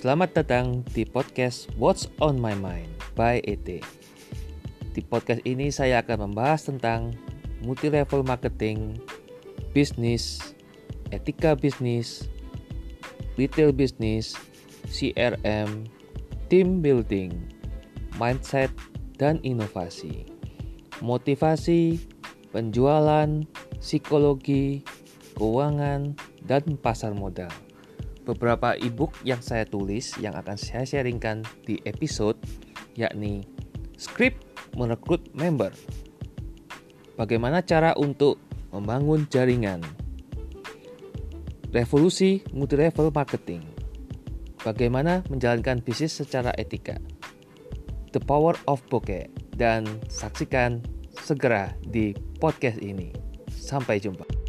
Selamat datang di podcast What's on My Mind by ET. Di podcast ini saya akan membahas tentang multi level marketing, bisnis, etika bisnis, retail bisnis, CRM, team building, mindset, dan inovasi, motivasi, penjualan, psikologi, keuangan, dan pasar modal beberapa ebook yang saya tulis yang akan saya sharingkan di episode yakni Script Merekrut Member. Bagaimana cara untuk membangun jaringan? Revolusi multi-level marketing. Bagaimana menjalankan bisnis secara etika? The Power of Bokeh dan saksikan segera di podcast ini. Sampai jumpa.